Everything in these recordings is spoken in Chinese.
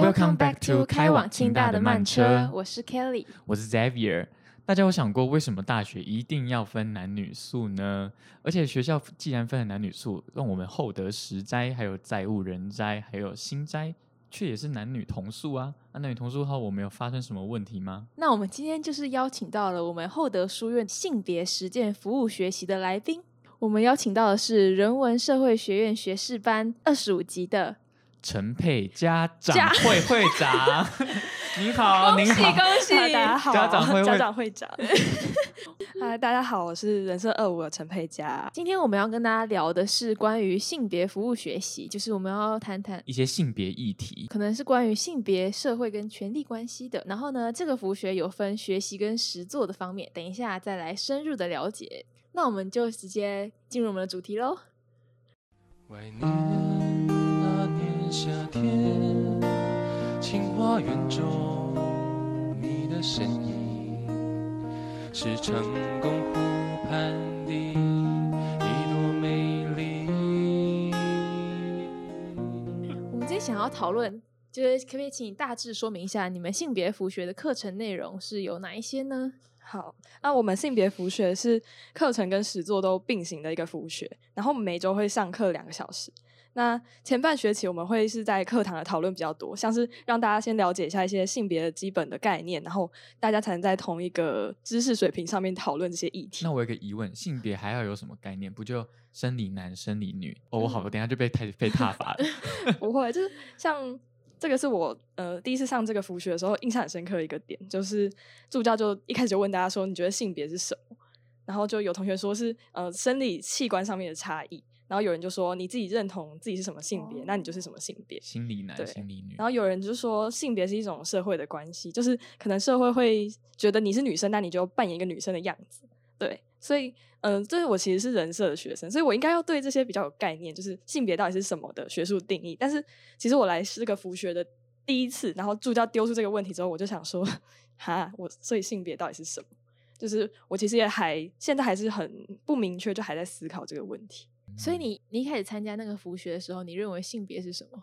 Welcome back to 开往清大的慢车我是 Kelly。我是 Xavier。大家有想过为什么大学一定要分男女宿呢？而且学校既然分了男女宿，让我们厚德实斋、还有载物人斋、还有新斋，却也是男女同宿啊。那男女同宿后，我们有发生什么问题吗？那我们今天就是邀请到了我们厚德书院性别实践服务学习的来宾，我们邀请到的是人文社会学院学士班二十五级的陈佩家长会会长，您好，恭喜您好，恭喜！大家好，家长会会家长会长。嗨，大家好，我是人设二五的陈佩佳。今天我们要跟大家聊的是关于性别服务学习，就是我们要谈谈。一些性别议题。可能是关于性别、社会跟权力关系的。然后呢，这个服务学有分学习跟实作的方面，等一下再来深入的了解。那我们就直接进入我们的主题喽。夏天，清华园中你的身影，是成功湖畔的一朵美丽。我们今天想要讨论，就是可不可以请你大致说明一下，你们性别服学的课程内容是有哪一些呢？好，那我们性别服学是课程跟实作都并行的一个服学，然后每周会上课两个小时。那前半学期我们会是在课堂的讨论比较多，像是让大家先了解一下一些性别的基本的概念，然后大家才能在同一个知识水平上面讨论这些议题那。我有个疑问，性别还要有什么概念？不就生理男、生理女？哦，我好，我等下就被太被踏伐了。不会，就是像这个是我呃第一次上这个服学的时候印象很深刻的一个点，就是助教就一开始就问大家说，你觉得性别是什么？然后就有同学说是呃生理器官上面的差异，然后有人就说你自己认同自己是什么性别，那你就是什么性别。心理男、心理女。然后有人就说性别是一种社会的关系，就是可能社会会觉得你是女生，那你就扮演一个女生的样子。对，所以嗯、呃，这是我其实是人设的学生，所以我应该要对这些比较有概念，就是性别到底是什么的学术定义。但是其实我来是个服学的第一次，然后助教丢出这个问题之后，我就想说，哈，我所以性别到底是什么？就是我其实也还现在还是很不明确，就还在思考这个问题。所以你你一开始参加那个服学的时候，你认为性别是什么？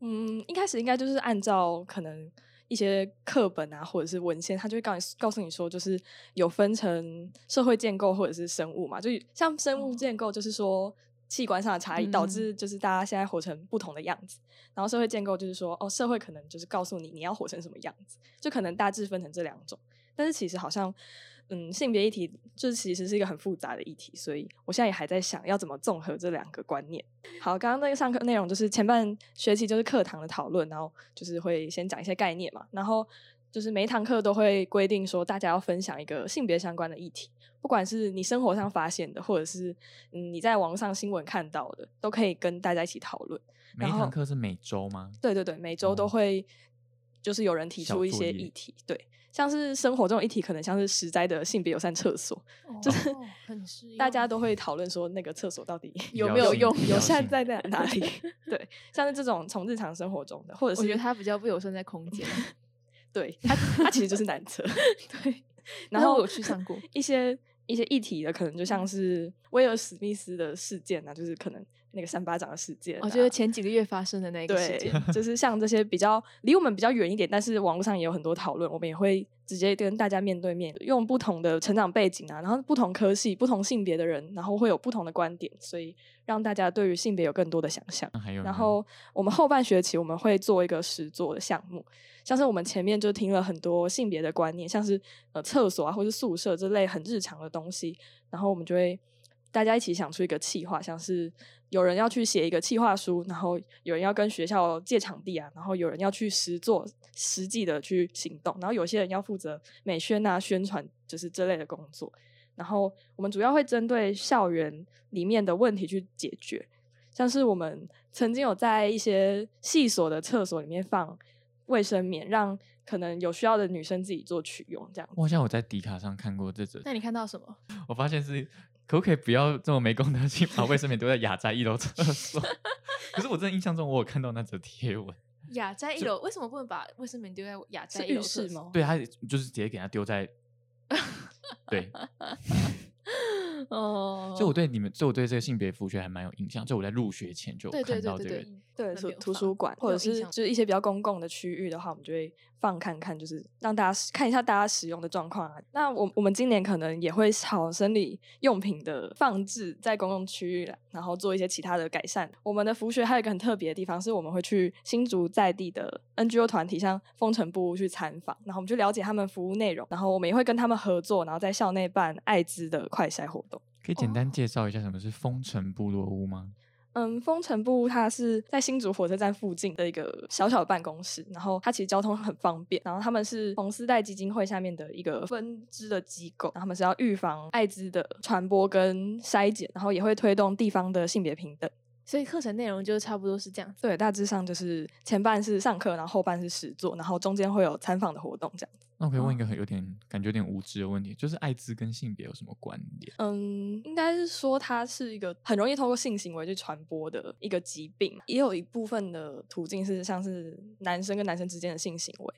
嗯，一开始应该就是按照可能一些课本啊，或者是文献，他就会告你告诉你说，就是有分成社会建构或者是生物嘛，就像生物建构，就是说器官上的差异导嗯。致就是大家现在活成不同的样子，然后社会建构就是说，哦，社会可能就是告诉你你要活成什么样子，就可能大致分成这两种，但是其实好像。嗯，性别议题就是其实是一个很复杂的议题，所以我现在也还在想要怎么综合这两个观念。好，刚刚那个上课内容就是前半学期就是课堂的讨论，然后就是会先讲一些概念嘛，然后就是每一堂课都会规定说大家要分享一个性别相关的议题，不管是你生活上发现的，或者是嗯你在网络上新闻看到的，都可以跟大家一起讨论。每一堂课是每周吗？对对对，每周都哦会就是有人提出一些议题，对，像是生活这种议题，可能像是实在的性别友善厕所，就是大家都会讨论说那个厕所到底有没有用友善在在哪 里？对，像是这种从日常生活中的，或者是我觉得它比较不友善在空间。对它它其实就是男厕，对。然后我有去上过一些一些议题的，可能就像是威尔史密斯的事件啊，就是可能那个三巴掌的事件、啊，我觉得前几个月发生的那个事件，，就是像这些比较离我们比较远一点，但是网络上也有很多讨论，我们也会直接跟大家面对面，用不同的成长背景啊，然后不同科系、不同性别的人，然后会有不同的观点，所以让大家对于性别有更多的想象。那还有然后我们后半学期我们会做一个实作的项目，像是我们前面就听了很多性别的观念，像是呃厕所啊或是宿舍这类很日常的东西，然后我们就会大家一起想出一个企划，像是有人要去写一个企划书，然后有人要跟学校借场地啊，然后有人要去实做实际的去行动，然后有些人要负责美宣啊宣传，就是这类的工作。然后我们主要会针对校园里面的问题去解决，像是我们曾经有在一些系所的厕所里面放卫生棉，让可能有需要的女生自己做取用，这样我好像我在迪卡上看过这则，那你看到什么？我发现是可不可以不要这么没公德心，把卫生棉丢在雅斋一楼厕所？可是我真的印象中，我有看到那则贴文，雅斋一楼为什么不能把卫生棉丢在雅斋一楼厕所？浴室吗？对他就是直接给他丢在，对，哦，所以我对你们，所以我对这个性别服学还蛮有印象。就我在入学前就看到这个对图图书馆或者是就是一些比较公共的区域的话，我们就会放看看，就是让大家看一下大家使用的状况啊。那我我们今年可能也会朝生理用品的放置在公共区域，然后做一些其他的改善。我们的服学还有一个很特别的地方，是我们会去新竹在地的 NGO 团体，像风城部落去参访，然后我们就了解他们服务内容，然后我们也会跟他们合作，然后在校内办艾滋的快筛活动。可以简单哦介绍一下什么是风城部落屋吗？嗯，风城部它是在新竹火车站附近的一个小小的办公室，然后它其实交通很方便，然后他们是红丝带基金会下面的一个分支的机构，然后他们是要预防艾滋的传播跟筛检，然后也会推动地方的性别平等。所以课程内容就差不多是这样。对，大致上就是前半是上课，然后后半是实作，然后中间会有参访的活动这样子。那我可以问一哦个很有点感觉有点无知的问题，就是艾滋跟性别有什么关联？嗯，应该是说它是一个很容易透过性行为去传播的一个疾病，也有一部分的途径是像是男生跟男生之间的性行为，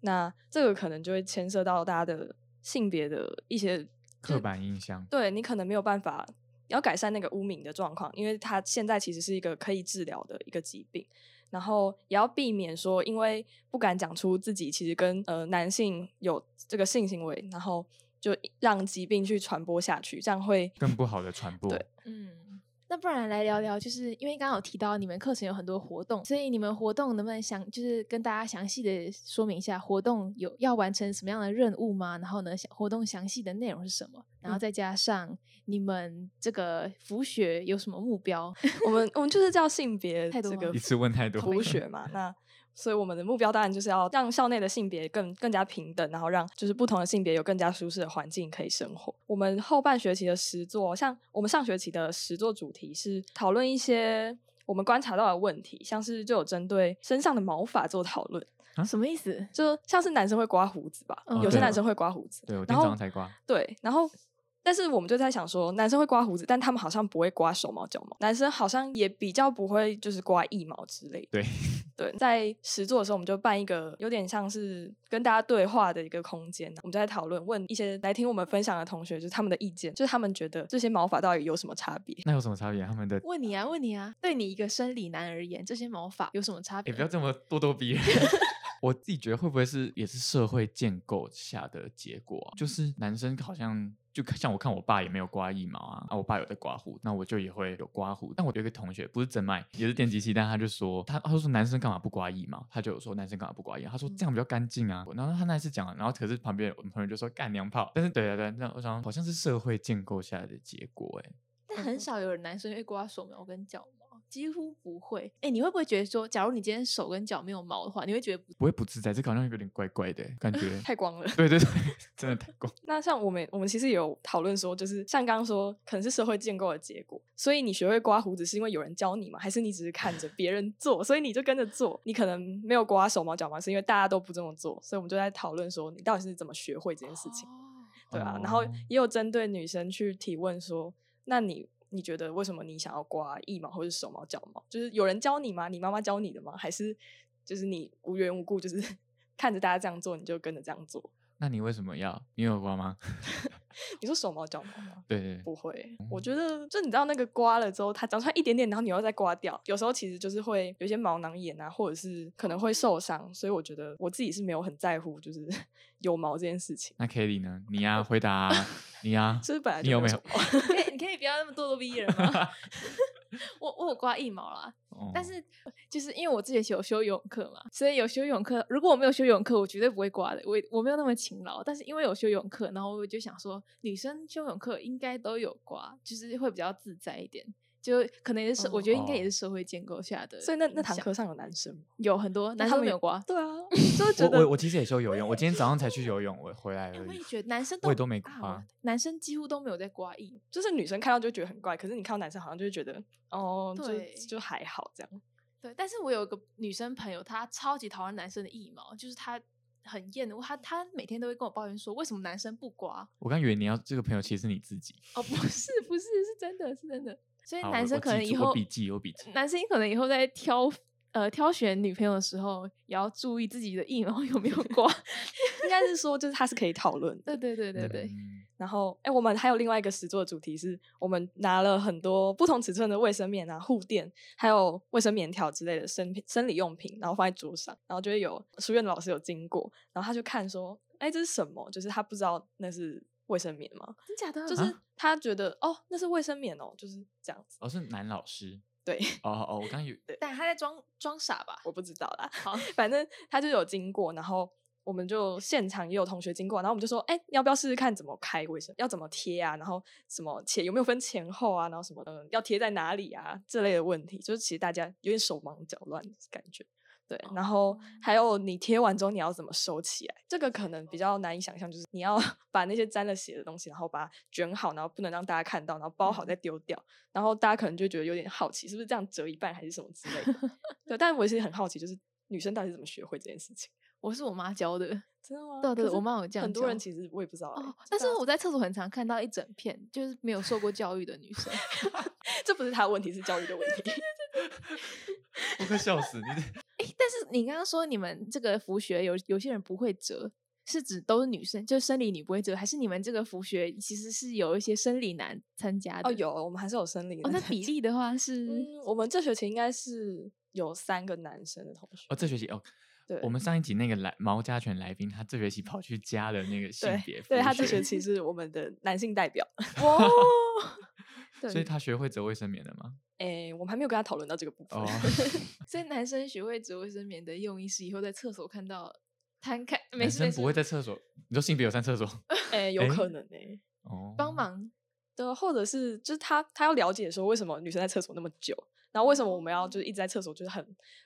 那这个可能就会牵涉到大家的性别的一些刻板印象。对你可能没有办法要改善那个污名的状况，因为它现在其实是一个可以治疗的一个疾病，然后也要避免说因为不敢讲出自己其实跟呃男性有这个性行为，然后就让疾病去传播下去，这样会更不好的传播。对嗯，那不然来聊聊，就是因为刚刚有提到你们课程有很多活动，所以你们活动能不能详就是跟大家详细的说明一下，活动有要完成什么样的任务吗？然后呢，想活动详细的内容是什么？然后嗯再加上你们这个服学有什么目标？我们我们就是叫性别太多吗这个一次问太多服学嘛，那所以我们的目标当然就是要让校内的性别更更加平等，然后让就是不同的性别有更加舒适的环境可以生活。我们后半学期的实作，像我们上学期的实作主题是讨论一些我们观察到的问题，像是就有针对身上的毛发做讨论，什么意思？就像是男生会刮胡子吧，嗯有些男生会刮胡子，对然后才刮，对，然后但是我们就在想说，男生会刮胡子，但他们好像不会刮手毛、脚毛，男生好像也比较不会就是刮腋毛之类的。对 对，在实作的时候，我们就办一个有点像是跟大家对话的一个空间，我们就在讨论，问一些来听我们分享的同学，就是他们的意见，就是他们觉得这些毛发到底有什么差别。那有什么差别？他们的 问你啊，问你啊，对你一个生理男而言，这些毛发有什么差别？也不要这么咄咄逼人。我自己觉得会不会是也是社会建构下的结果啊、就是男生好像就像我看我爸也没有刮腋毛啊，啊我爸有在刮胡，那我就也会有刮胡。但我有一个同学不是真麦，也是电机系，但他就说他他就说男生干嘛不刮腋毛？他就有说男生干嘛不刮腋？他说这样比较干净啊。然后他那一次讲了，然后可是旁边我们朋友就说干娘炮。但是对对对，那我想好像是社会建构下来的结果哎、但很少有人男生会刮手毛跟脚毛，几乎不会。哎，你会不会觉得说，假如你今天手跟脚没有毛的话，你会觉得不不会不自在，这个好像有点怪怪的感觉。太光了。对对对，真的太光。那像我们，我们其实也有讨论说，就是像刚刚说，可能是社会建构的结果。所以你学会刮胡子是因为有人教你吗？还是你只是看着别人做，所以你就跟着做？你可能没有刮手毛脚毛，是因为大家都不这么做。所以我们就在讨论说，你到底是怎么学会这件事情？哦对啊，然后哦也有针对女生去提问说，那你你觉得为什么你想要刮腋毛或者手毛脚毛？就是有人教你吗？你妈妈教你的吗？还是就是你无缘无故就是 看着大家这样做，你就跟着这样做？那你为什么要？你有刮吗？你说手毛脚毛吗？对对对，不会，我觉得就你知道那个刮了之后，它长出来一点点，然后你又再刮掉，有时候其实就是会有一些毛囊炎啊，或者是可能会受伤，所以我觉得我自己是没有很在乎就是有毛这件事情，那 Kelly 呢？你呀、回答啊、你呀、就是本来你有没有 你可以不要那么咄咄逼人吗？我我有刮腋毛啦，但哦是就是因为我自己有修游泳课嘛，所以有修游泳课。如果我没有修游泳课，我绝对不会刮的。我我没有那么勤劳，但是因为有修游泳课，然后我就想说，女生修游泳课应该都有刮，就是会比较自在一点。就可能也是社，我觉得应该也哦是社会建构下的。所以那那堂课上有男生吗？有很多男他们生没有刮，对啊，就是觉我得我我其实也说游泳，我今天早上才去游泳，我回来哎而已。我也觉得男生我也都没啊刮男生几乎都没有在刮腋。就是女生看到就觉得很怪，可是你看到男生好像就会觉得哦，就对就还好这样。对，但是我有个女生朋友，她超级讨厌男生的腋毛，就是她很厌恶，她她每天都会跟我抱怨说，为什么男生不刮？我刚以为你要这个朋友其实是你自己。哦，不是，不是，是真的，是真的。所以男生可能以后住我笔记，有笔记。男生可能以后在挑呃挑选女朋友的时候，也要注意自己的腋毛有没有 挂。应该是说，就是他是可以讨论的对。对对对对，嗯然后，哎，我们还有另外一个实作的主题是，我们拿了很多不同尺寸的卫生棉啊、护垫，还有卫生棉条之类的生生理用品，然后放在桌上，然后就会有书院的老师有经过，然后他就看说，哎，这是什么？就是他不知道那是卫生棉吗？真假的？就是他觉得哦，那是卫生棉哦，就是这样子。哦，是男老师。对。哦哦，我刚有。对，但他在装装傻吧？我不知道啦。好，反正他就有经过，然后。我们就现场也有同学经过，然后我们就说，哎，要不要试试看怎么开卫生？要怎么贴啊？然后什么前有没有分前后啊？然后什么的要贴在哪里啊？这类的问题，就是其实大家有点手忙脚乱的感觉。对，然后还有你贴完之后你要怎么收起来？这个可能比较难以想象，就是你要 把那些沾了血的东西，然后把它卷好，然后不能让大家看到，然后包好再丢掉。然后大家可能就觉得有点好奇，是不是这样折一半还是什么之类的？对，但我其实很好奇，就是女生到底怎么学会这件事情？我是我妈教的，真的吗？对对，我妈有这样。很多人其实我也不知道，但是我在厕所很常看到一整片就是没有受过教育的女生。这不是他的问题，是教育的问题。我快笑死你！哎，但是你刚刚说你们这个服学有有些人不会折，是指都是女生，就生理女不会折，还是你们这个服学其实是有一些生理男参加的？哦，有，我们还是有生理。哦，那比例的话是，我们这学期应该是有三个男生的同学。哦，这学期哦。我们上一集那个来毛家犬来宾，他这学期跑去加了那个性别，对他这学期是我们的男性代表哇，所以他学会折卫生棉了吗？哎，我们还没有跟他讨论到这个部分。所以男生学会折卫生棉的用意是以后在厕所看到摊开，没事不会在厕所，你说性别有上厕所？哎，有可能呢。哦，帮忙的，或者是就是他他要了解说为什么女生在厕所那么久。然后为什么我们要就是一直在厕所就是很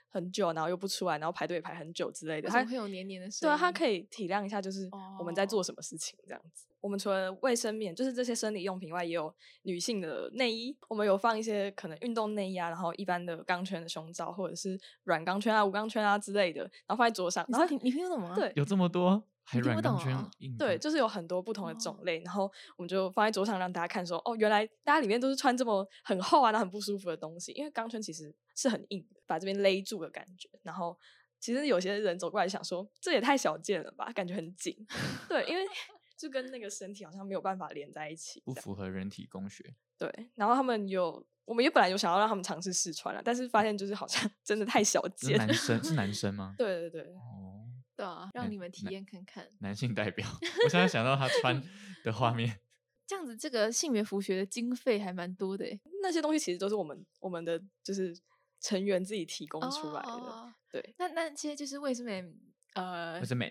很久，然后又不出来，然后排队排很久之类的？他会有黏黏的声音。对啊，他可以体谅一下，就是我们在做什么事情这样子。我们除了卫生棉，就是这些生理用品外，也有女性的内衣。我们有放一些可能运动内衣啊，然后一般的钢圈的胸罩，或者是软钢圈啊、无钢圈啊之类的，然后放在桌上。然后你你听得懂吗？对，有这么多。还软钢圈，对，就是有很多不同的种类，然后我们就放在桌上让大家看，说哦，原来大家里面都是穿这么很厚啊，然后很不舒服的东西，因为钢圈其实是很硬，把这边勒住的感觉。然后其实有些人走过来想说，这也太小件了吧，感觉很紧。对，因为 就跟那个身体好像没有办法连在一起，不符合人体工学。对，然后他们有，我们也本来有想要让他们尝试试穿了，但是发现就是好像 真的太小件。男生是男生吗？对对对。对啊，让你们体验看看。男性代表，我现在想到他穿的画面。这样子，这个性别服学的经费还蛮多的。那些东西其实都是我们我们的就是成员自己提供出来的。对，那那些就是为什么呃，为什么？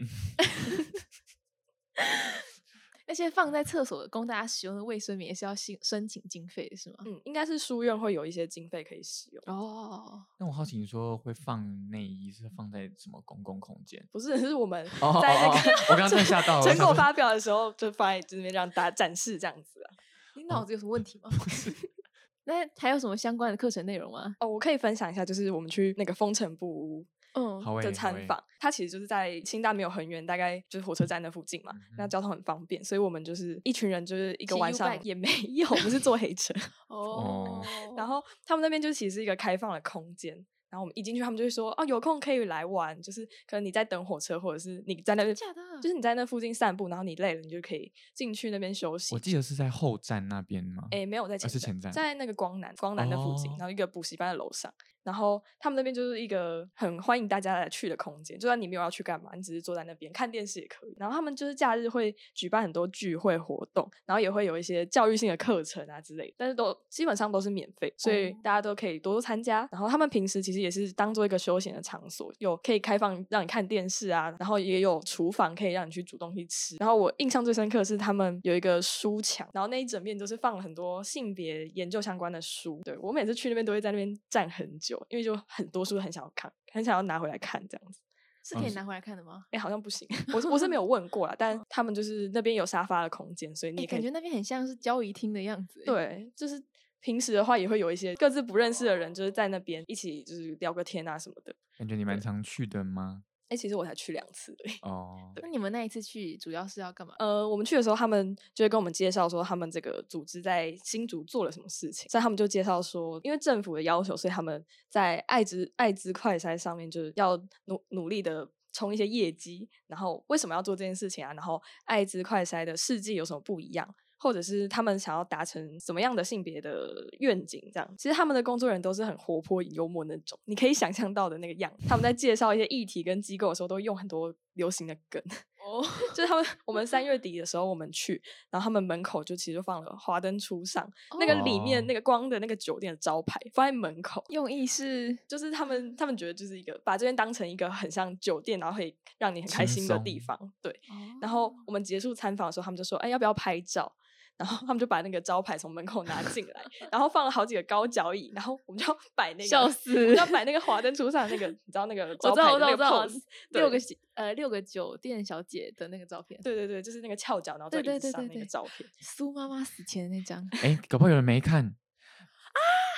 那些放在厕所供大家使用的卫生棉也是要申申请经费的是吗？嗯，应该是书院会有一些经费可以使用哦。那我好奇，你说会放内衣是放在什么公共空间？不是，是我们在那个我刚刚在吓到成果发表的时候就放在这边让大家展示这样子啊。你脑子有什么问题吗？不是 那还有什么相关的课程内容吗？哦，我可以分享一下，就是我们去那个风尘布屋。嗯，的参访，它其实就是在清大没有很远，大概就是火车站那附近嘛，那交通很方便，所以我们就是一群人，就是一个晚上也没有，我们是坐黑车 哦，然后他们那边就其实是一个开放的空间。然后我们一进去，他们就会说：“哦，有空可以来玩，就是可能你在等火车，或者是你在那边，就是你在那附近散步，然后你累了，你就可以进去那边休息。”我记得是在后站那边吗？哎，没有在前站，在那个光南光南的附近，然后一个补习班的楼上。然后他们那边就是一个很欢迎大家来去的空间，就算你没有要去干嘛，你只是坐在那边看电视也可以。然后他们就是假日会举办很多聚会活动，然后也会有一些教育性的课程啊之类，但是都基本上都是免费，所以大家都可以多多参加。然后他们平时其实也是当做一个休闲的场所，有可以开放让你看电视啊，然后也有厨房可以让你去煮东西吃。然后我印象最深刻的是他们有一个书墙，然后那一整面都是放了很多性别研究相关的书。对我每次去那边都会在那边站很久，因为就很。多书很想要看，很想要拿回来看，这样子是可以拿回来看的吗？哎，好像不行。我是我是没有问过啦，但他们就是那边有沙发的空间，所以你感觉那边很像是交谊厅的样子。对，就是平时的话也会有一些各自不认识的人，就是在那边一起就是聊个天啊什么的。感觉你蛮常去的吗？哎，其实我才去两次已。哦，那你们那一次去主要是要干嘛？呃，我们去的时候，他们就会跟我们介绍说，他们这个组织在新竹做了什么事情。所以他们就介绍说，因为政府的要求，所以他们在艾滋艾滋快筛上面就是要努努力的冲一些业绩，然后为什么要做这件事情啊？然后艾滋快筛的试剂有什么不一样？或者是他们想要达成什么样的性别的愿景？这样，其实他们的工作人员都是很活泼、幽默那种，你可以想象到的那个样。他们在介绍一些议题跟机构的时候，都用很多流行的梗。哦，就是他们，我们三月底的时候我们去，然后他们门口就其实就放了华灯初上，那个里面哦那个光的那个酒店的招牌放在门口，用意是就是他们他们觉得就是一个把这边当成一个很像酒店，然后会让你很开心的地方。对，然后我们结束参访的时候，他们就说：“哎，要不要拍照？”然后他们就把那个招牌从门口拿进来，然后放了好几个高脚椅，然后我们就要 摆那个，笑我们要摆那个华灯初上的那个，你知道那个我知道，我知道，招牌那个我知道 pose，，六个呃六个酒店小姐的那个照片，对对对，就是那个翘脚，然后在对对椅子上那个对对对照片。苏妈妈死前的那张，哎，搞不好有人没看啊！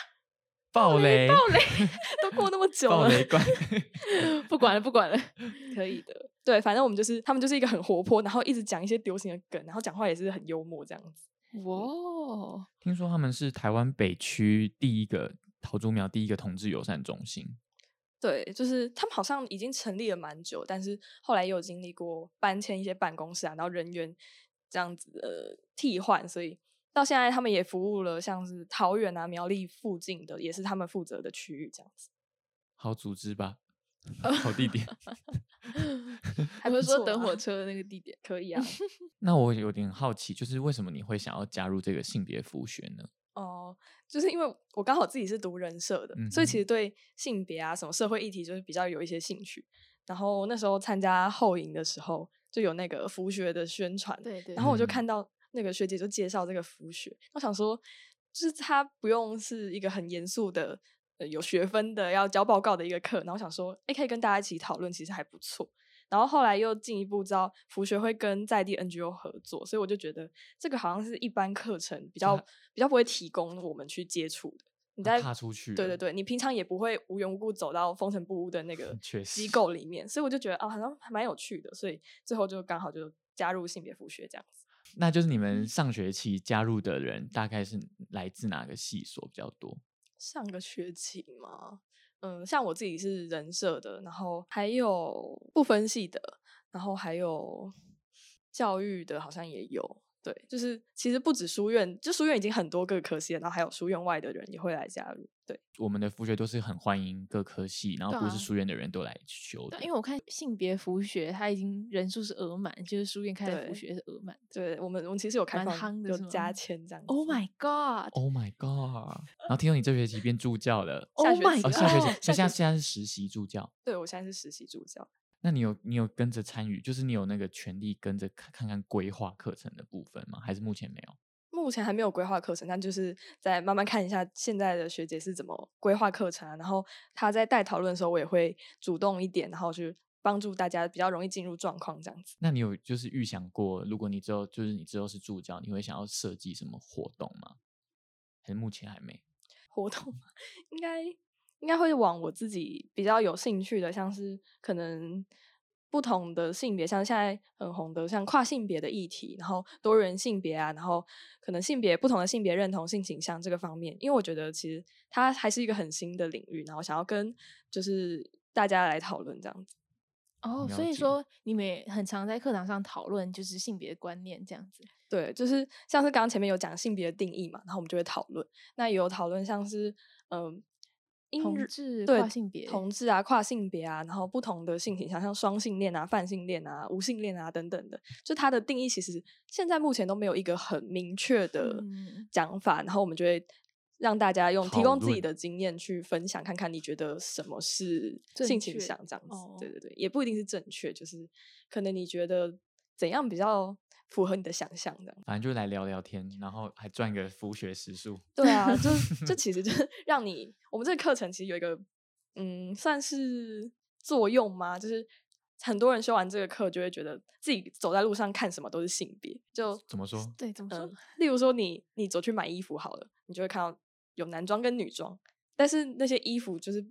暴雷，暴雷都过那么 久了，暴雷怪。不管了，不管了。可以的。对，反正我们就是他们就是一个很活泼，然后一直讲一些流行的梗，然后讲话也是很幽默这样子。哇，听说他们是台湾北区第一个桃竹苗第一个同志友善中心。对，就是他们好像已经成立了蛮久，但是后来也有经历过搬迁一些办公室啊，然后人员这样子的替换，所以到现在他们也服务了像是桃园啊、苗栗附近的，也是他们负责的区域这样子。好组织吧，好地点。还不我是说等火车的那个地点。可以啊。那我有点好奇，就是为什么你会想要加入这个性别服学呢？哦，就是因为我刚好自己是读人社的，所以其嗯实对性别啊、什么社会议题就是比较有一些兴趣。然后那时候参加后营的时候，就有那个服学的宣传，对对然后我就嗯看到那个学姐就介绍这个服学，我想说，就是它不用是一个很严肃的、呃有学分的要交报告的一个课，然后我想说，哎，可以跟大家一起讨论，其实还不错。然后后来又进一步知道福学会跟在地 NGO 合作，所以我就觉得这个好像是一般课程比较它 比较不会提供我们去接触的。你在踏出去对对对，你平常也不会无缘无故走到风尘不污的那个 确机构里面，所以我就觉得啊，好像还蛮有趣的，所以最后就刚好就加入性别复学这样子。那就是你们上学期加入的人，大概是来自哪个系所比较多？上个学期嘛，嗯，像我自己是人设的，然后还有不分系的，然后还有教育的，好像也有。对，就是其实不止书院，就书院已经很多个科系了，然后还有书院外的人也会来加入。对，我们的服学都是很欢迎各科系，然后不是书院的人都来修的对，。因为我看性别服学，它已经人数是额满，就是书院开的服对学是额满。对我们我们其实有开放夯的加签这样子。Oh my god！Oh my god！然后听说你这学期变助教了，下 Oh 学 my 期哦，下学期，god！所以现在现在是实习助教。对我现在是实习助教。那你有你有跟着参与，就是你有那个权利跟着看看看规划课程的部分吗？还是目前没有？目前还没有规划课程，但就是在慢慢看一下现在的学姐是怎么规划课程啊。然后她在带讨论的时候，我也会主动一点，然后去帮助大家比较容易进入状况这样子。那你有就是预想过，如果你之后就是你之后是助教，你会想要设计什么活动吗？还是目前还没？活动嘛 应该应该会往我自己比较有兴趣的，像是可能不同的性别，像现在很红的像跨性别的议题，然后多元性别啊，然后可能性别不同的性别认同、性倾向这个方面，因为我觉得其实它还是一个很新的领域，然后想要跟就是大家来讨论这样子。哦，所以说你们也很常在课堂上讨论就是性别观念这样子。对，就是像是刚刚前面有讲性别的定义嘛，然后我们就会讨论。那也有讨论像是嗯，同志对跨性别同志啊、跨性别啊，然后不同的性倾向，像双性恋啊、泛性恋啊、无性恋啊等等的，就它的定义其实现在目前都没有一个很明确的嗯讲法，然后我们就会。让大家用提供自己的经验去分享，看看你觉得什么是性倾确向这样子。哦对对对，也不一定是正确，就是可能你觉得怎样比较符合你的想象的。反正就来聊聊天，然后还赚个服学时数。对啊，就 这其实就是 让你，我们这个课程其实有一个，嗯，算是作用吗？就是很多人修完这个课，就会觉得自己走在路上看什么都是性别。就怎么说？对，怎么说？嗯，例如说你你走去买衣服好了，你就会看到有男装跟女装，但是那些衣服就是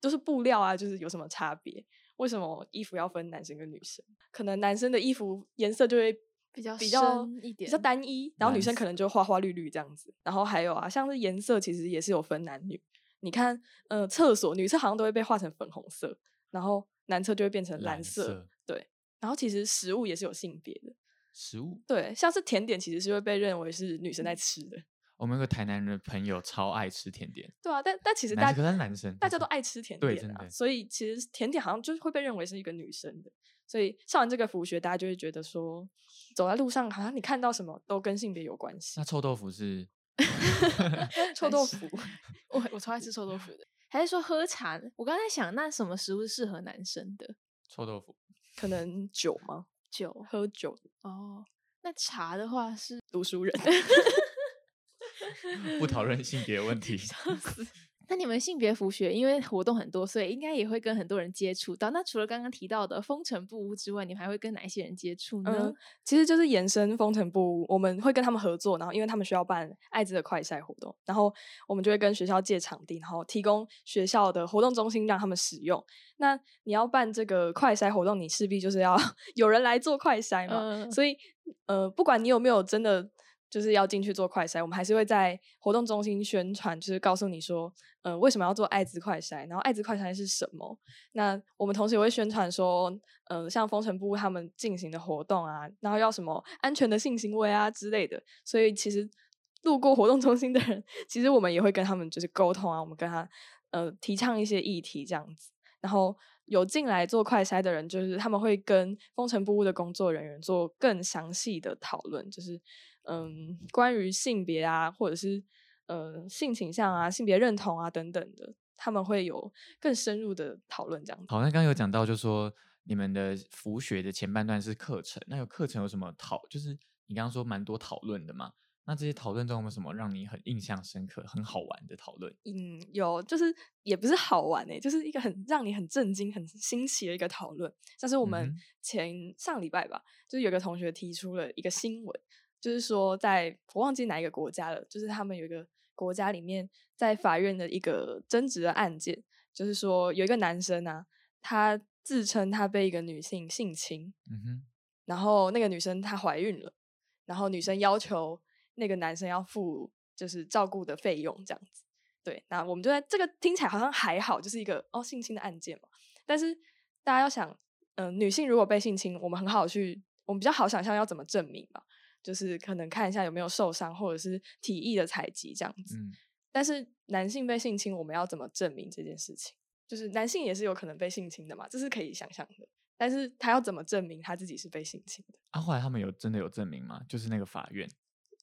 都是布料啊，就是有什么差别？为什么衣服要分男生跟女生？可能男生的衣服颜色就会比较比较一点比较单一，然后女生可能就花花绿绿这样子。然后还有啊，像是颜色其实也是有分男女。你看，呃，厕所女厕好像都会被画成粉红色，然后男厕就会变成蓝蓝色。色对，然后其实食物也是有性别的，食物。对，像是甜点其实是会被认为是女生在吃的。我们有个台南人的朋友超爱吃甜点，对啊，但但其实大可是男生，大家都爱吃甜对点啊，真的所以其实甜点好像就是会被认为是一个女生的。所以上完这个服学，大家就会觉得说，走在路上好像你看到什么都跟性别有关系那。臭豆腐是 臭豆腐，我我超爱吃臭豆腐的。还是说喝茶？我刚才想，那什么食物是适合男生的？臭豆腐，可能酒吗？酒喝酒，哦。那茶的话是读书人。不讨论性别问题。那你们性别服学，因为活动很多，所以应该也会跟很多人接触到。那除了刚刚提到的风尘布屋之外，你们还会跟哪一些人接触呢？嗯，其实就是延伸风尘部，我们会跟他们合作，然后因为他们需要办艾滋的快筛活动，然后我们就会跟学校借场地，然后提供学校的活动中心让他们使用。那你要办这个快筛活动，你势必就是要 有人来做快筛嘛，嗯所以呃，不管你有没有真的。就是要进去做快筛，我们还是会在活动中心宣传，就是告诉你说，呃，为什么要做艾滋快筛，然后艾滋快筛是什么，那我们同时也会宣传说，呃，像风尘部他们进行的活动啊，然后要什么安全的性行为啊之类的。所以其实路过活动中心的人，其实我们也会跟他们就是沟通啊，我们跟他呃提倡一些议题这样子。然后有进来做快筛的人，就是他们会跟风尘部屋的工作人员做更详细的讨论，就是嗯，关于性别啊，或者是呃性倾向啊、性别认同啊等等的，他们会有更深入的讨论这样子。好，那刚刚有讲到，就说你们的服学的前半段是课程，那有课程有什么讨？就是你刚刚说蛮多讨论的嘛？那这些讨论中有没有什么让你很印象深刻、很好玩的讨论？嗯，有，就是也不是好玩诶、就是一个很让你很震惊、很新奇的一个讨论。像是我们前上礼拜吧，就是有个同学提出了一个新闻，就是说在我忘记哪一个国家了，就是他们有一个国家里面在法院的一个争执的案件，就是说有一个男生啊，他自称他被一个女性性侵，嗯哼，然后那个女生她怀孕了，然后女生要求那个男生要付就是照顾的费用这样子。对，那我们就在这个听起来好像还好，就是一个哦性侵的案件嘛。但是大家要想，嗯、女性如果被性侵，我们很好去，我们比较好想象要怎么证明嘛，就是可能看一下有没有受伤，或者是体液的采集这样子。嗯，但是男性被性侵，我们要怎么证明这件事情？就是男性也是有可能被性侵的嘛，这是可以想象的。但是他要怎么证明他自己是被性侵的？啊，后来他们有真的有证明吗？就是那个法院，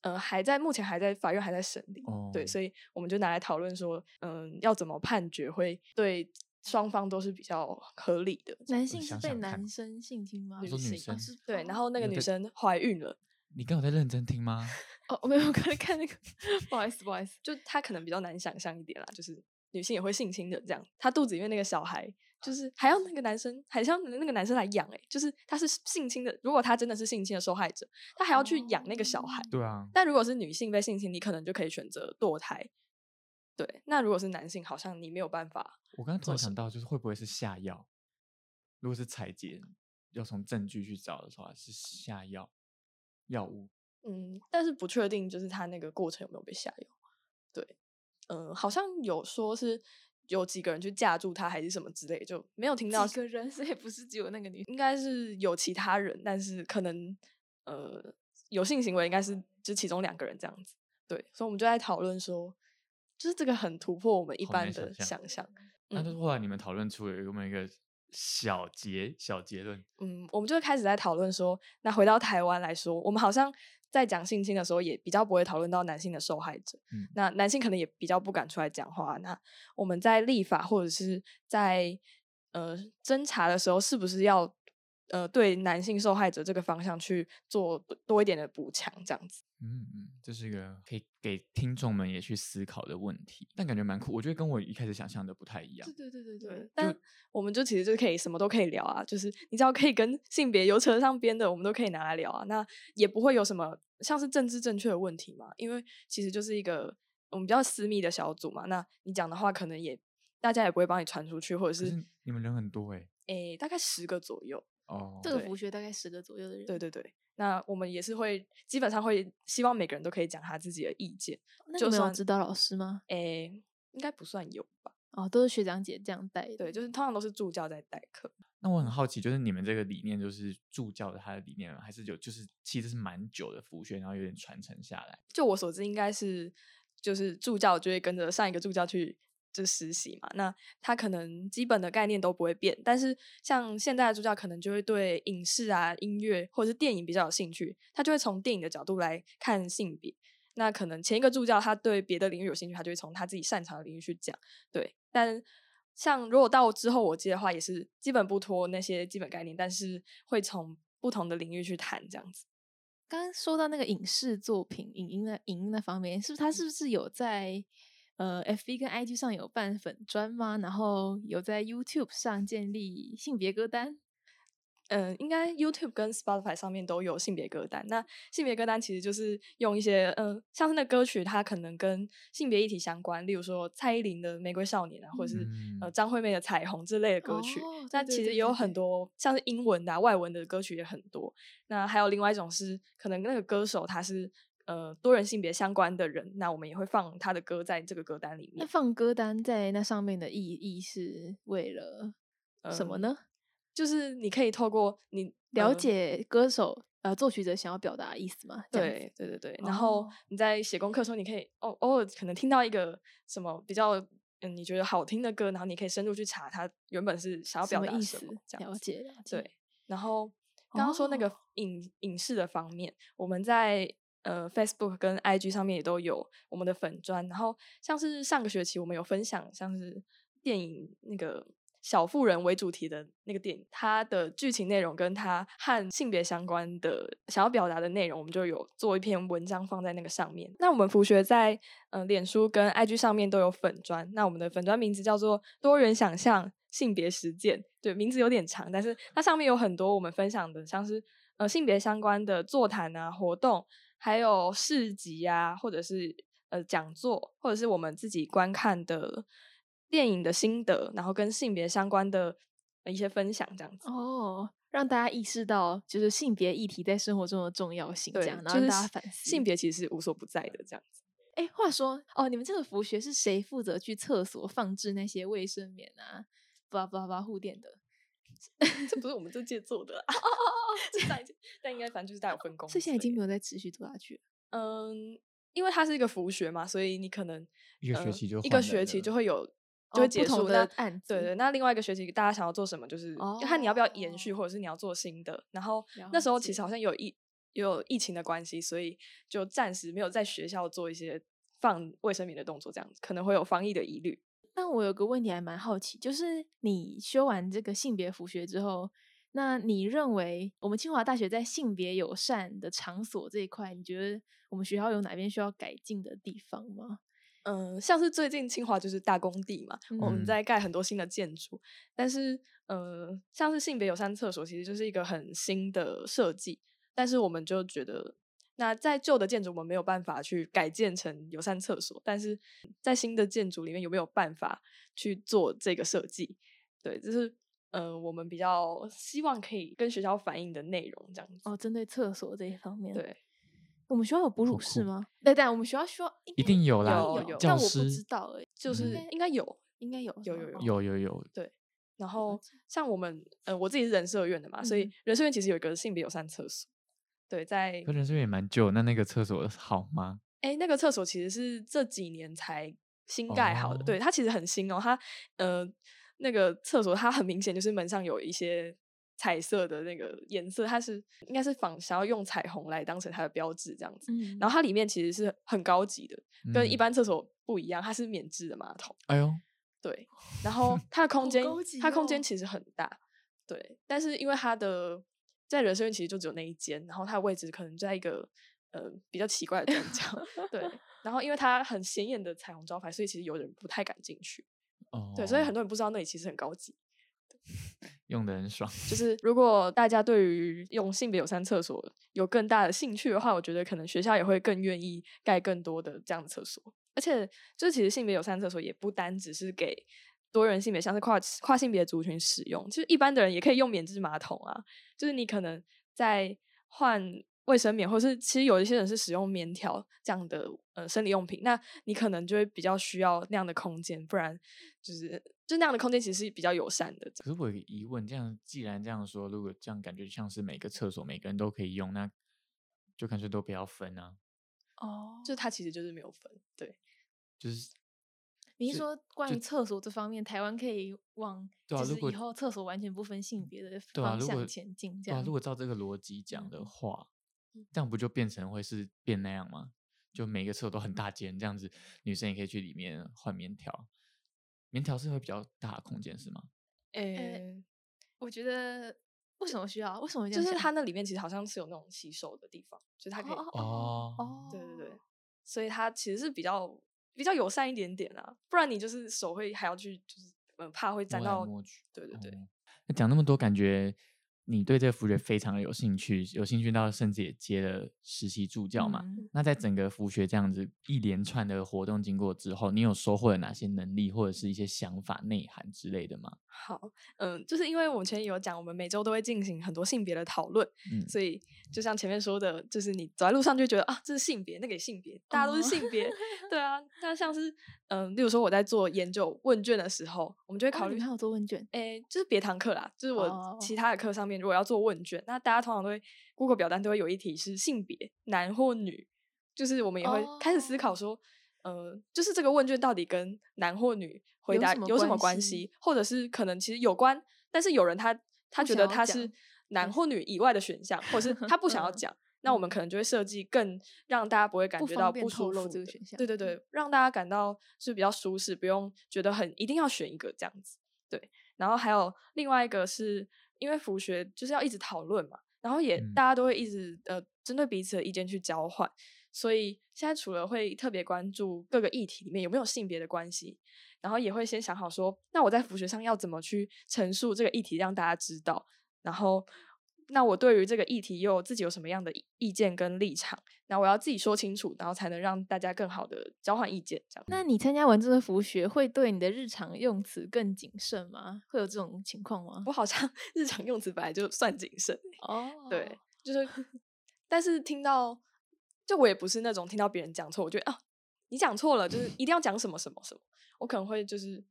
呃，还在目前还在法院还在审理，对，哦所以我们就拿来讨论说，嗯，要怎么判决会对双方都是比较合理的。男性是被男生性侵吗？女性对，然后那个女生怀孕了，你刚有在认真听吗？哦，没有，我刚才看那个，不好意思，不好意思。就他可能比较难想象一点啦，就是女性也会性侵的这样，她肚子里面那个小孩。就是还要那个男生，还是要那个男生来养哎、就是他是性侵的，如果他真的是性侵的受害者，他还要去养那个小孩。对啊，但如果是女性被性侵，你可能就可以选择堕胎。对，那如果是男性，好像你没有办法。我刚刚突然想到，就是会不会是下药？如果是采集，要从证据去找的话，是下药药物。嗯，但是不确定就是他那个过程有没有被下药。对，嗯，好像有说是有几个人去架住他，还是什么之类，就没有听到几个人，所以不是只有那个女。应该是有其他人，但是可能呃有性行为应该是就其中两个人这样子。对，所以我们就在讨论说，就是这个很突破我们一般的想象。那就是后来你们讨论出了有没有一个小结小结论？嗯，我们就开始在讨论说，那回到台湾来说，我们好像在讲性侵的时候，也比较不会讨论到男性的受害者。嗯那男性可能也比较不敢出来讲话。那我们在立法或者是在呃侦查的时候，是不是要呃对男性受害者这个方向去做多多一点的补强？这样子。嗯嗯，这是一个可以给听众们也去思考的问题，但感觉蛮酷。我觉得跟我一开始想象的不太一样对。对对对对，但我们就其实就可以什么都可以聊啊，就是你只要可以跟性别有扯上边的，我们都可以拿来聊啊。那也不会有什么像是政治正确的问题嘛，因为其实就是一个我们比较私密的小组嘛。那你讲的话，可能也大家也不会帮你传出去，或者是是你们人很多哎、诶大概十个左右。哦，这个对服学大概十个左右的人。对对对，那我们也是会基本上会希望每个人都可以讲他自己的意见。那你有就算指导老师吗？诶，应该不算有吧？哦，都是学长姐这样带的。对，就是通常都是助教在代课。那我很好奇，就是你们这个理念就是助教的他的理念吗？还是有就是其实是蛮久的服学，然后有点传承下来？就我所知，应该是就是助教就会跟着上一个助教去就实习嘛。那他可能基本的概念都不会变，但是像现在的助教可能就会对影视啊、音乐或者是电影比较有兴趣，他就会从电影的角度来看性别。那可能前一个助教他对别的领域有兴趣，他就会从他自己擅长的领域去讲。对，但像如果到之后我接的话，也是基本不脱那些基本概念，但是会从不同的领域去谈这样子。刚刚说到那个影视作品、影音的影音那方面，是不是他是不是有在呃 FB 跟 IG 上有办粉专吗？然后有在 YouTube 上建立性别歌单？嗯，应该 YouTube 跟 Spotify 上面都有性别歌单。那性别歌单其实就是用一些，嗯，像是那歌曲，它可能跟性别议题相关，例如说蔡依林的《玫瑰少年》啊，或者是呃张惠妹的《彩虹》之类的歌曲。那其实也有很多像是英文的、外文的歌曲也很多。那还有另外一种是，可能那个歌手他是呃多人性别相关的人，那我们也会放他的歌在这个歌单里面。那放歌单在那上面的意义是为了什么呢？就是你可以透过你了解歌手呃作曲者想要表达的意思嘛？对对对对。然后你在写功课的时候，你可以哦偶尔可能听到一个什么比较嗯你觉得好听的歌，然后你可以深入去查它原本是想要表达什么，这样了解了解。对。然后刚刚说那个影影视的方面，我们在呃 Facebook 跟 IG 上面也都有我们的粉砖。然后像是上个学期我们有分享像是电影那个。小妇人为主题的那个电影，它的剧情内容跟它和性别相关的想要表达的内容，我们就有做一篇文章放在那个上面。那我们福学在嗯脸书跟 IG 上面都有粉砖，那我们的粉砖名字叫做多元想象性别实践，对，名字有点长，但是它上面有很多我们分享的，像是呃性别相关的座谈啊活动，还有市集啊，或者是呃讲座，或者是我们自己观看的。电影的心得，然后跟性别相关的一些分享，这样子哦，让大家意识到就是性别议题在生活中的重要性，这样，然后大家反思性别其实是无所不在的，这样子。哎，话说哦，你们这个服学是谁负责去厕所放置那些卫生棉啊，叭叭叭护垫的？这不是我们这届做的哦哦哦，但应该反正就是带有分工，所以现在已经没有再持续做下去。嗯，因为它是一个服学嘛，所以你可能一个学期就一个学期就会有。就会结束的案，对对。那另外一个学期，大家想要做什么，就是看你要不要延续，或者是你要做新的。然后那时候其实好像有疫有疫情的关系，所以就暂时没有在学校做一些放卫生棉的动作，这样子可能会有防疫的疑虑。但我有个问题还蛮好奇，就是你修完这个性别服学之后，那你认为我们清华大学在性别友善的场所这一块，你觉得我们学校有哪边需要改进的地方吗？嗯，像是最近清华就是大工地嘛，我们在盖很多新的建筑，但是呃，像是性别友善厕所其实就是一个很新的设计，但是我们就觉得，那在旧的建筑我们没有办法去改建成友善厕所，但是在新的建筑里面有没有办法去做这个设计？对，就是呃，我们比较希望可以跟学校反映的内容这样子。哦，针对厕所这一方面，对。我们学校有哺乳室吗？对对，我们学校需要一定有啦，有有，但我不知道哎，就是应该有，应该有，有有有有有有。对，然后像我们，呃，我自己是人社院的嘛，所以人社院其实有一个性别友善厕所。对，在人社院也蛮旧，那那个厕所好吗？哎，那个厕所其实是这几年才新盖好的，对，它其实很新哦。它呃，那个厕所它很明显就是门上有一些。彩色的那个颜色，它是应该是仿想要用彩虹来当成它的标志这样子。然后它里面其实是很高级的，跟一般厕所不一样，它是免治的马桶。哎呦，对。然后它的空间，它空间其实很大，对。但是因为它的在人生院其实就只有那一间，然后它的位置可能在一个呃比较奇怪的 转角，对。然后因为它很显眼的彩虹招牌，所以其实有人不太敢进去。哦。对，所以很多人不知道那里其实很高级。用的很爽，就是如果大家对于用性别友善厕所有更大的兴趣的话，我觉得可能学校也会更愿意盖更多的这样的厕所。而且，就是其实性别友善厕所也不单只是给多人性别，像是跨跨性别族群使用，就是一般的人也可以用免治马桶啊。就是你可能在换卫生棉，或是其实有一些人是使用棉条这样的呃生理用品，那你可能就会比较需要那样的空间，不然就是。就那样的空间其实是比较友善的。可是我有个疑问，这样既然这样说，如果这样感觉像是每个厕所每个人都可以用，那就干脆都不要分啊。哦就是它其实就是没有分，对，就是你是是说关于厕所这方面，台湾可以往就是以后厕所完全不分性别的方向前进这对啊，样？如果照这个逻辑讲的嗯话，这样不就变成会是变那样吗？就每个厕所都很大间，这样子女生也可以去里面换棉条，棉条是会比较大的空间是吗？诶、我觉得为什么需要？为什么就是它那里面其实好像是有那种洗手的地方，就是它可以，哦哦哦，对对对，所以它其实是比较比较友善一点点啊，不然你就是手会还要去就是嗯怕会沾到。对对对，讲那么多，感觉你对这个服学非常的有兴趣，有兴趣到甚至也接了实习助教嘛。嗯那在整个服学这样子一连串的活动经过之后，你有收获了哪些能力或者是一些想法、内涵之类的吗？好，嗯，就是因为我们前面有讲，我们每周都会进行很多性别的讨论，嗯所以就像前面说的，就是你走在路上就觉得啊，这是性别，那个也性别，大家都是哦性别，对啊。那像是嗯，例如说我在做研究问卷的时候，我们就会考虑哦你们还有做问卷？诶，就是别堂课啦，就是我哦其他的课上面，如果要做问卷，那大家通常都会 Google 表单都会有一题是性别，男或女，就是我们也会开始思考说，呃，就是这个问卷到底跟男或女回答有什么关系或者是可能其实有关，但是有人他他觉得他是男或女以外的选项，或者是他不想要嗯。讲。那我们可能就会设计更让大家不会感觉到不舒服的露这个选项对对对，让大家感到是比较舒适，不用觉得很一定要选一个这样子。对，然后还有另外一个是因为辅学就是要一直讨论嘛，然后也嗯大家都会一直呃针对彼此的意见去交换，所以现在除了会特别关注各个议题里面有没有性别的关系，然后也会先想好说，那我在辅学上要怎么去陈述这个议题，让大家知道，然后。那我对于这个议题又自己有什么样的意意见跟立场？那我要自己说清楚，然后才能让大家更好的交换意见。这样，那你参加完这个服学，会对你的日常用词更谨慎吗？会有这种情况吗？我好像 日常用词本来就算谨慎欸，哦，对，就是，但是听到，就我也不是那种听到别人讲错，我觉得啊，你讲错了，就是一定要讲什么什么什么，我可能会就是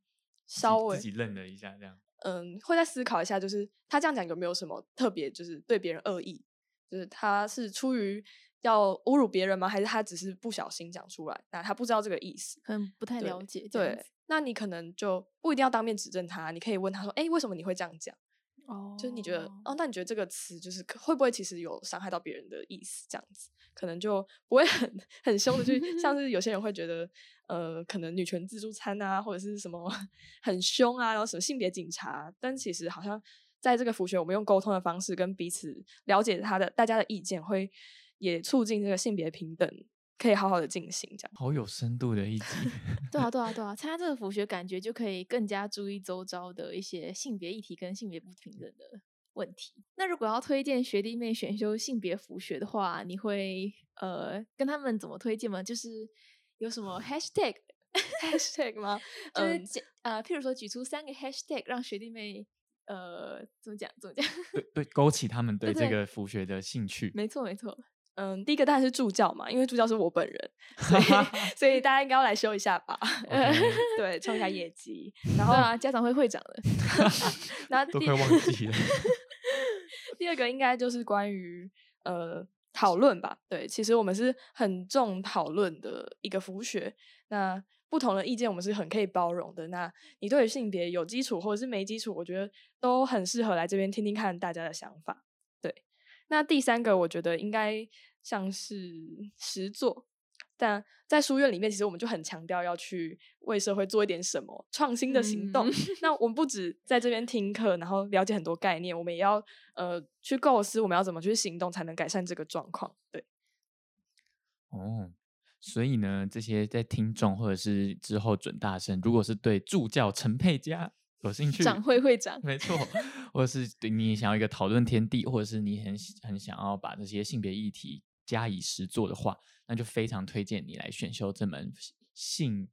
稍微自己愣了一下，这样。嗯，会再思考一下，就是他这样讲有没有什么特别，就是对别人恶意，就是他是出于要侮辱别人吗？还是他只是不小心讲出来？那他不知道这个意思，可能不太了解对。，那你可能就不一定要当面指正他，你可以问他说：“哎，为什么你会这样讲？”哦就是你觉得哦，那你觉得这个词就是可会不会其实有伤害到别人的意思？这样子可能就不会很很凶的去，像 是有些人会觉得，呃，可能女权自助餐啊，或者是什么很凶啊，然后什么性别警察，但其实好像在这个服学，我们用沟通的方式跟彼此了解他的大家的意见，会也促进这个性别平等可以好好的进行。这样，好有深度的一集，对啊，对啊，对啊，参加这个辅学，感觉就可以更加注意周遭的一些性别议题跟性别不平等的问题。那如果要推荐学弟妹选修性别辅学的话，你会呃跟他们怎么推荐吗？就是有什么 hashtag，hashtag 吗？就是呃，譬如说举出三个 hashtag，让学弟妹呃怎么讲怎么讲？对对，勾起他们对这对个辅学的兴趣。没错没错，嗯，第一个当然是助教嘛，因为助教是我本人，所以 所以大家应该要来修一下吧。对，冲一下业绩。然后对啊，家长会会长的，然后都快忘记了。第二个应该就是关于呃讨论吧。对，其实我们是很重讨论的一个服学。那不同的意见我们是很可以包容的。那你对于性别有基础或者是没基础，我觉得都很适合来这边听听看大家的想法。对，那第三个我觉得应该像是实作。但在书院里面，其实我们就很强调要去为社会做一点什么创新的行动。嗯那我们不止在这边听课，然后了解很多概念，我们也要呃去构思我们要怎么去行动，才能改善这个状况。对，哦，所以呢，这些在听众或者是之后准大生，如果是对助教陈佩佳有兴趣，长会会长，没错，或者是对你想要一个讨论天地，或者是你很很想要把这些性别议题加以实做的话，那就非常推荐你来选修这门性。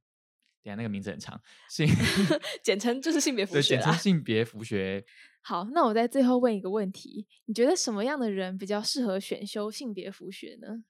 等一下那个名字很长，性 简称就是性别对，服学。简称性别服学。好，那我在最后问一个问题：你觉得什么样的人比较适合选修性别辅学呢？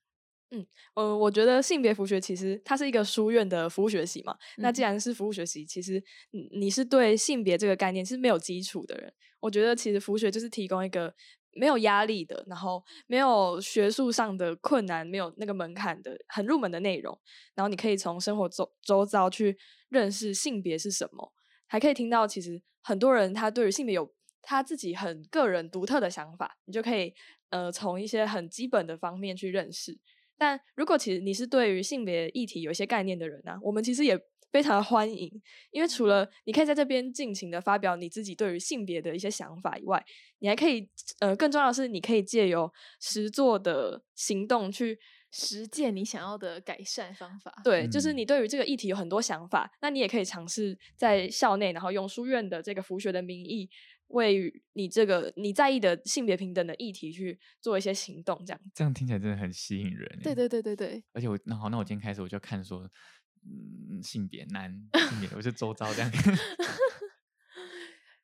呃，我觉得性别服学其实它是一个书院的服务学习嘛。那既嗯然是服务学习，其实你你是对性别这个概念是没有基础的人，我觉得其实服学就是提供一个没有压力的，然后没有学术上的困难，没有那个门槛的很入门的内容，然后你可以从生活周周遭去认识性别是什么，还可以听到其实很多人他对于性别有他自己很个人独特的想法，你就可以呃从一些很基本的方面去认识。但如果其实你是对于性别议题有一些概念的人呢、我们其实也非常的欢迎，因为除了你可以在这边尽情的发表你自己对于性别的一些想法以外，你还可以呃更重要的是，你可以借由实作的行动去实践你想要的改善方法。对，就是嗯你对于这个议题有很多想法，那你也可以尝试在校内，然后用书院的这个服学的名义，为你这个你在意的性别平等的议题去做一些行动，这样。这样听起来真的很吸引人。欸对，对对对对，而且我那好，那我今天开始我就看说，嗯，性别男 性别，我就周遭这样。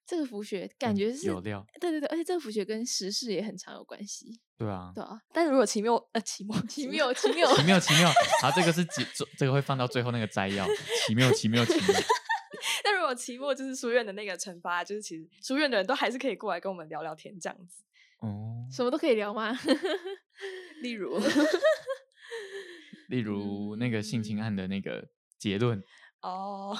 这个服学 感嗯觉是有料，对对对，而且这个服学跟时事也很常有关系，对啊，对啊，但是如果奇妙呃奇妙奇妙奇妙，奇妙奇妙。好，这个是几，这个会放到最后那个摘要。奇妙奇妙奇妙。但如果期末就是书院的那个惩罚，就是其实书院的人都还是可以过来跟我们聊聊天这样子。哦，什么都可以聊吗？例如，例如那个性侵案的那个结论，哦，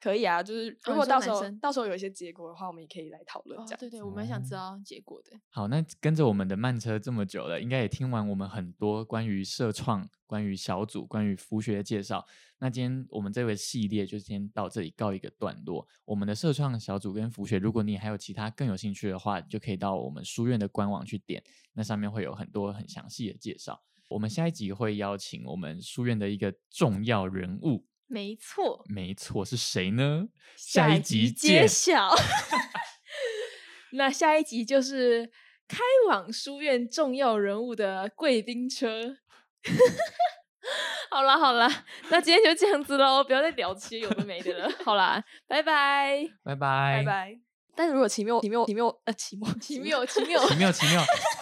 可以啊，就是如果到时候、到时候有一些结果的话，我们也可以来讨论这样。哦对对，我蛮想知哦道结果的。好，那跟着我们的慢车这么久了，应该也听完我们很多关于社创、关于小组、关于服学的介绍。那今天我们这个系列就先到这里告一个段落。我们的社创小组跟服学，如果你还有其他更有兴趣的话，就可以到我们书院的官网去点，那上面会有很多很详细的介绍。我们下一集会邀请我们书院的一个重要人物，没错，没错，是谁呢？下一集集揭。晓。那下一集就是开往书院重要人物的贵宾车。好了好了，那今天就这样子喽，不要再聊这些有的没的了。好啦，拜拜。拜拜，拜拜。但是如果奇妙奇妙奇妙呃奇妙奇妙奇妙。奇妙奇妙。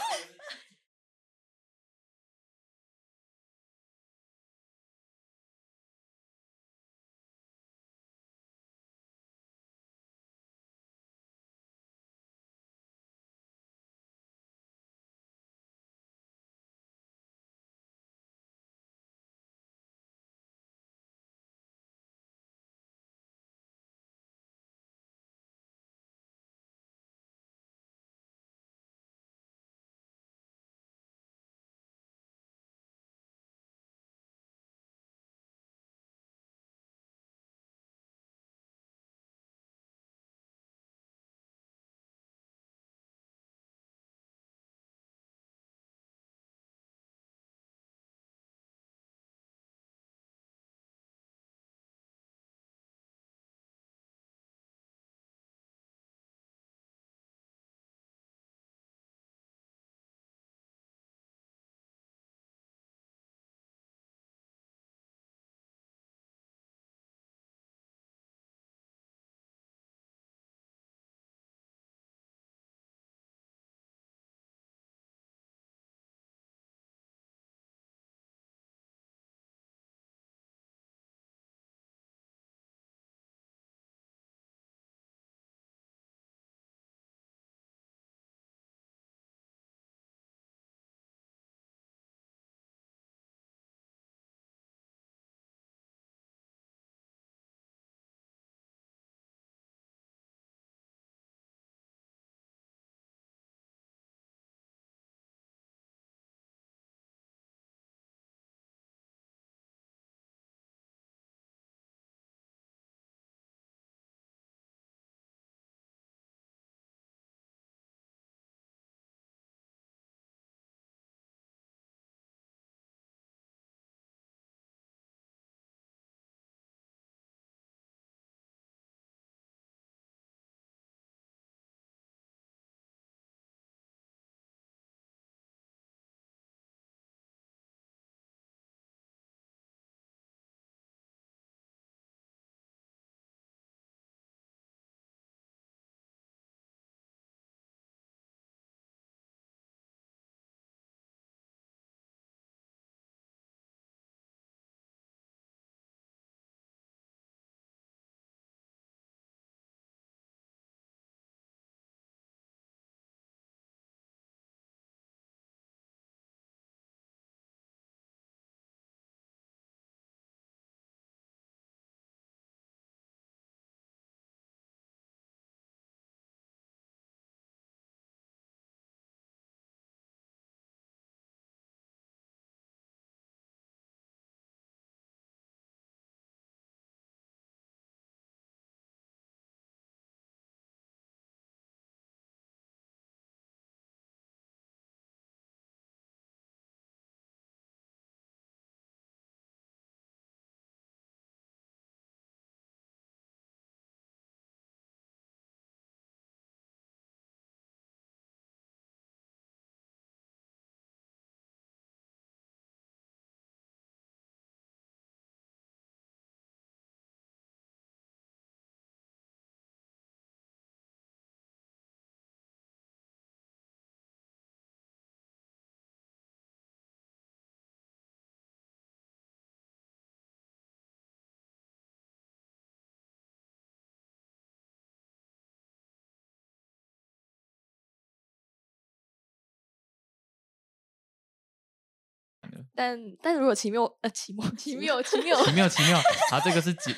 但但如果奇妙呃奇妙奇妙奇妙，奇妙奇妙，好，这个是解